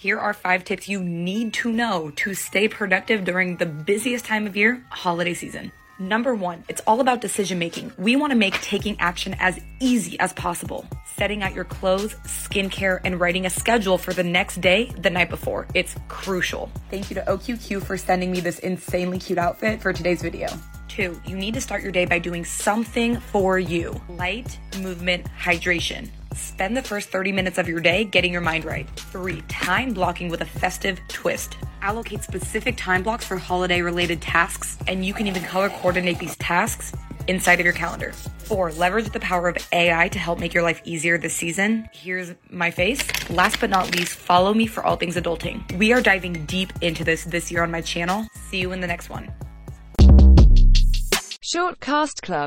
Here are five tips you need to know to stay productive during the busiest time of year, holiday season. Number one, it's all about decision making. We want to make taking action as easy as possible. Setting out your clothes, skincare, and writing a schedule for the next day the night before. It's crucial. Thank you to OQQ for sending me this insanely cute outfit for today's video. Two, you need to start your day by doing something for you. Light, movement, hydration. Spend the first 30 minutes of your day getting your mind right. Three, time blocking with a festive twist. Allocate specific time blocks for holiday related tasks, and you can even color coordinate these tasks inside of your calendar. Four, leverage the power of AI to help make your life easier this season. Here's my face. Last but not least, follow me for all things adulting. We are diving deep into this this year on my channel. See you in the next one. Shortcast Club